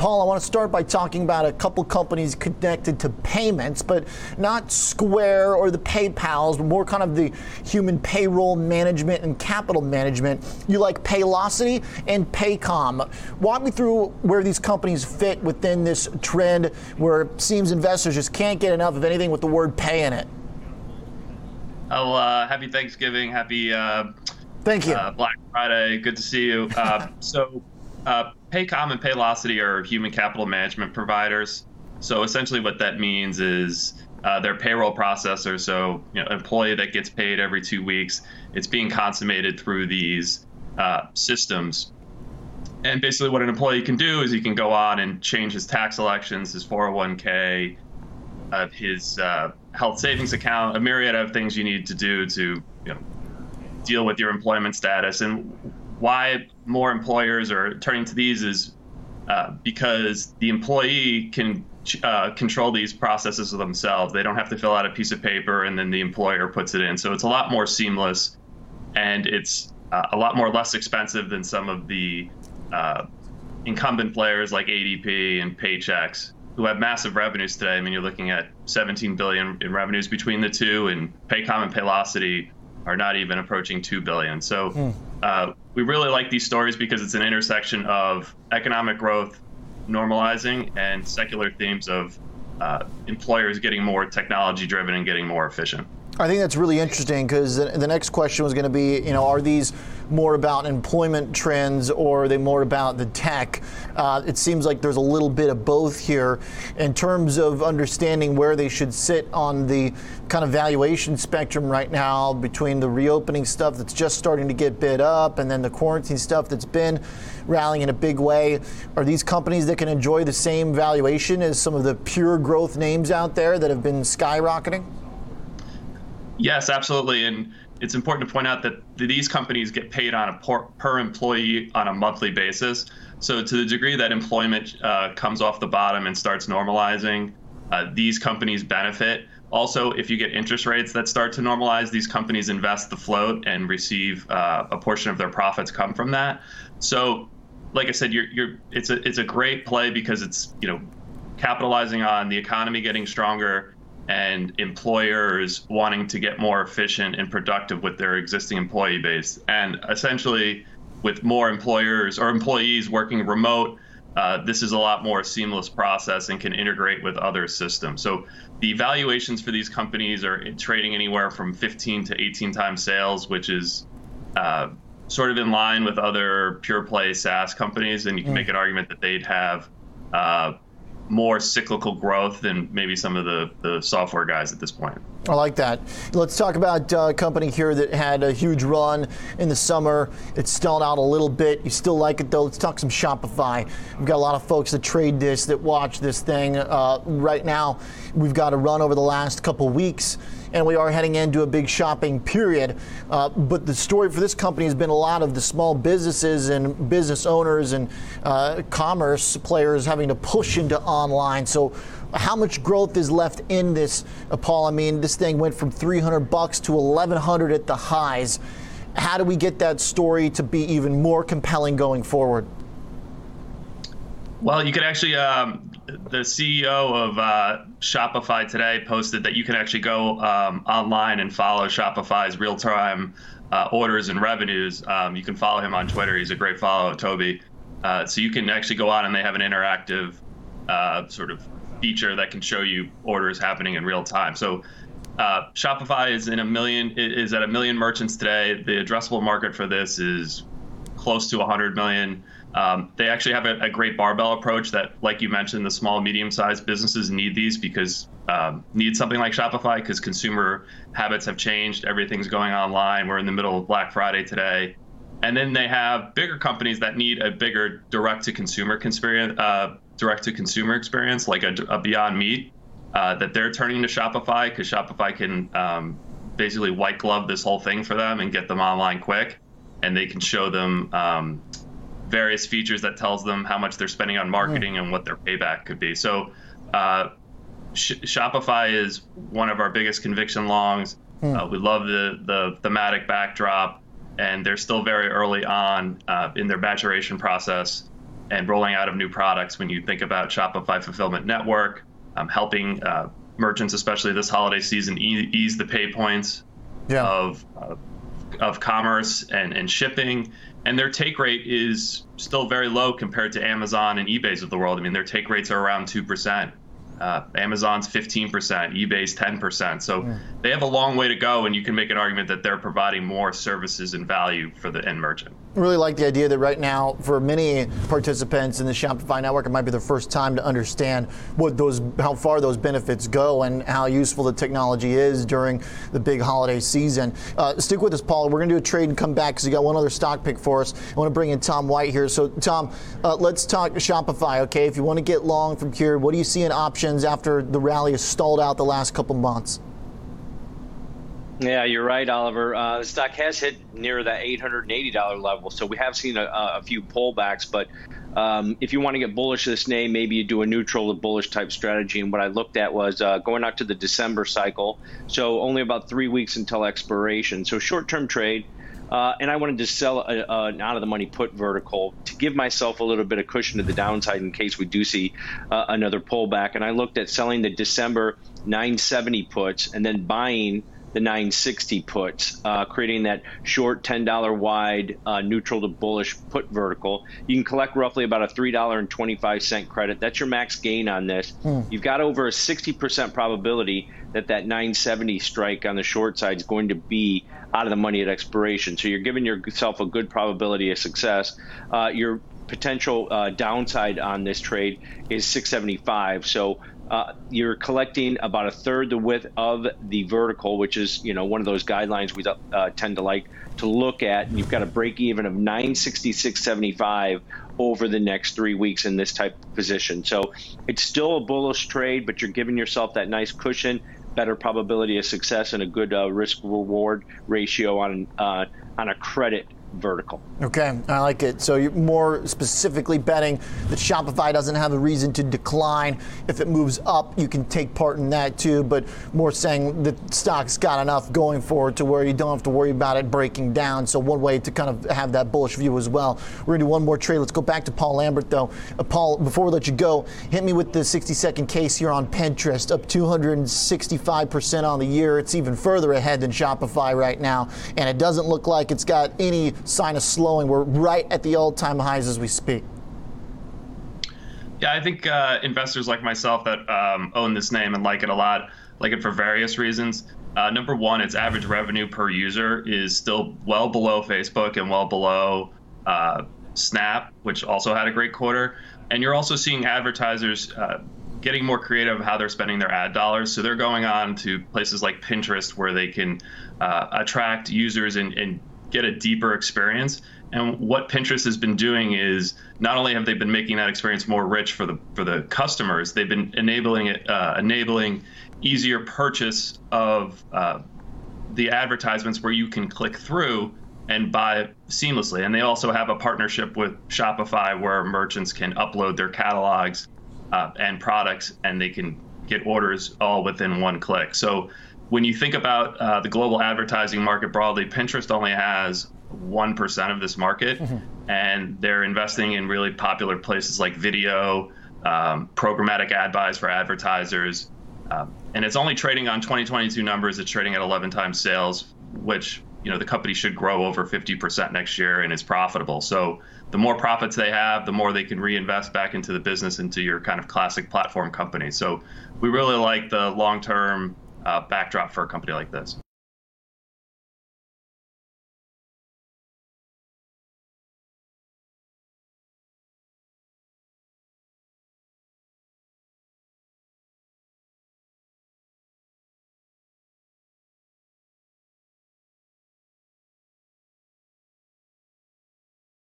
Paul, I want to start by talking about a couple companies connected to payments, but not Square or the PayPal's, but more kind of the human payroll management and capital management. You like Paylocity and Paycom. Walk me through where these companies fit within this trend where it seems investors just can't get enough of anything with the word pay in it. Oh, uh, happy Thanksgiving. Happy uh, Thank you. Uh, Black Friday. Good to see you. Uh, so, uh, Paycom and Paylocity are human capital management providers. So essentially, what that means is uh, they're payroll processors. So, you know, an employee that gets paid every two weeks, it's being consummated through these uh, systems. And basically, what an employee can do is he can go on and change his tax elections, his 401k, of his uh, health savings account, a myriad of things you need to do to you know, deal with your employment status. And why more employers are turning to these is uh, because the employee can uh, control these processes themselves. They don't have to fill out a piece of paper and then the employer puts it in. So it's a lot more seamless and it's uh, a lot more less expensive than some of the uh, incumbent players like ADP and Paychex who have massive revenues today. I mean, you're looking at 17 billion in revenues between the two, and Paycom and Paylocity are not even approaching 2 billion. So mm. We really like these stories because it's an intersection of economic growth normalizing and secular themes of uh, employers getting more technology driven and getting more efficient. I think that's really interesting because the next question was going to be, you know, are these more about employment trends or are they more about the tech? Uh, it seems like there's a little bit of both here in terms of understanding where they should sit on the kind of valuation spectrum right now between the reopening stuff that's just starting to get bid up and then the quarantine stuff that's been rallying in a big way. Are these companies that can enjoy the same valuation as some of the pure growth names out there that have been skyrocketing? Yes, absolutely. And it's important to point out that these companies get paid on a per, per employee on a monthly basis. So, to the degree that employment uh, comes off the bottom and starts normalizing, uh, these companies benefit. Also, if you get interest rates that start to normalize, these companies invest the float and receive uh, a portion of their profits come from that. So, like I said, you're, you're, it's a it's a great play because it's you know capitalizing on the economy getting stronger and employers wanting to get more efficient and productive with their existing employee base. And essentially, with more employers or employees working remote, uh, this is a lot more seamless process and can integrate with other systems. So the valuations for these companies are trading anywhere from 15 to 18 times sales, which is uh, sort of in line with other pure play SaaS companies. And you can mm. make an argument that they'd have uh, more cyclical growth than maybe some of the, the software guys at this point. I like that. Let's talk about uh, a company here that had a huge run in the summer. It's stalled out a little bit. You still like it though. Let's talk some Shopify. We've got a lot of folks that trade this, that watch this thing. Uh, right now, we've got a run over the last couple weeks and we are heading into a big shopping period. Uh, but the story for this company has been a lot of the small businesses and business owners and uh, commerce players having to push into online. So how much growth is left in this, uh, Paul? I mean, this thing went from 300 bucks to 1100 at the highs. How do we get that story to be even more compelling going forward? Well, you could actually um, the CEO of uh, Shopify today posted that you can actually go um, online and follow Shopify's real time uh, orders and revenues. Um, you can follow him on Twitter. He's a great follow, Tobi. Uh, so you can actually go on and they have an interactive uh, sort of feature that can show you orders happening in real time. So uh, Shopify is in a million is at a million merchants today. The addressable market for this is close to 100 million. Um, they actually have a, a, great barbell approach that, like you mentioned, the small, medium-sized businesses need these because um, need something like Shopify because consumer habits have changed. Everything's going online. We're in the middle of Black Friday today, and then they have bigger companies that need a bigger direct-to-consumer experience, uh, direct-to-consumer experience, like a, a Beyond Meat, uh, that they're turning to Shopify because Shopify can um, basically white glove this whole thing for them and get them online quick, and they can show them um, various features that tells them how much they're spending on marketing mm. and what their payback could be. So uh, Sh- Shopify is one of our biggest conviction longs. Mm. Uh, we love the the thematic backdrop, and they're still very early on uh, in their maturation process. and rolling out of new products when you think about Shopify Fulfillment Network, um, helping uh, merchants, especially this holiday season, e- ease the pay points yeah. of uh, of commerce and, and shipping. And their take rate is still very low compared to Amazon and eBay's of the world. I mean, their take rates are around 2%. Uh, Amazon's 15%, eBay's 10%. So yeah. they have a long way to go, and you can make an argument that they're providing more services and value for the end merchant really like the idea that right now, for many participants in the Shopify network, it might be the first time to understand what those, how far those benefits go, and how useful the technology is during the big holiday season. Uh, stick with us, Paul. We're going to do a trade and come back because you got one other stock pick for us. I want to bring in Tom White here. So, Tom, uh, let's talk Shopify. Okay, if you want to get long from here, what do you see in options after the rally has stalled out the last couple months? Yeah, you're right, Oliver. Uh, the stock has hit near that $880 level, so we have seen a, a few pullbacks. But um, if you want to get bullish this name, maybe you do a neutral to bullish type strategy. And what I looked at was uh, going out to the December cycle, so only about three weeks until expiration. So short-term trade. Uh, and I wanted to sell a, a, an out of the money put vertical to give myself a little bit of cushion to the downside in case we do see uh, another pullback. And I looked at selling the December 970 puts and then buying the 960 puts, uh, creating that short $10 wide uh, neutral to bullish put vertical. You can collect roughly about a $3.25 credit. That's your max gain on this. Mm. You've got over a 60% probability that that 970 strike on the short side is going to be out of the money at expiration. So you're giving yourself a good probability of success. Uh, your potential uh, downside on this trade is 675. So uh, you're collecting about a third the width of the vertical, which is you know one of those guidelines we uh, tend to like to look at. And you've got a break even of 966.75 over the next three weeks in this type of position. So it's still a bullish trade, but you're giving yourself that nice cushion, better probability of success, and a good uh, risk reward ratio on uh, on a credit vertical. Okay, I like it. So you're more specifically betting that Shopify doesn't have a reason to decline. If it moves up, you can take part in that too, but more saying the stock's got enough going forward to where you don't have to worry about it breaking down. So one way to kind of have that bullish view as well. We're gonna do one more trade. Let's go back to Paul Lambert though. Uh, Paul, before we let you go, hit me with the 60 second case here on Pinterest, up 265% on the year. It's even further ahead than Shopify right now, and it doesn't look like it's got any sign of slowing. We're right at the all-time highs as we speak. Yeah, I think uh, investors like myself that um, own this name and like it a lot, like it for various reasons. Uh, number one, its average revenue per user is still well below Facebook and well below uh, Snap, which also had a great quarter. And you're also seeing advertisers uh, getting more creative how they're spending their ad dollars. So they're going on to places like Pinterest where they can uh, attract users and, and get a deeper experience. And what Pinterest has been doing is not only have they been making that experience more rich for the for the customers, they've been enabling it, uh, enabling easier purchase of uh, the advertisements where you can click through and buy seamlessly. And they also have a partnership with Shopify where merchants can upload their catalogs uh, and products, and they can get orders all within one click. So when you think about uh, the global advertising market broadly, Pinterest only has 1% of this market, mm-hmm. and they're investing in really popular places like video, um, programmatic ad buys for advertisers. Um, and it's only trading on 2022 numbers. It's trading at 11 times sales, which you know the company should grow over 50% next year and is profitable. So the more profits they have, the more they can reinvest back into the business, into your kind of classic platform company. So we really like the long-term uh, backdrop for a company like this.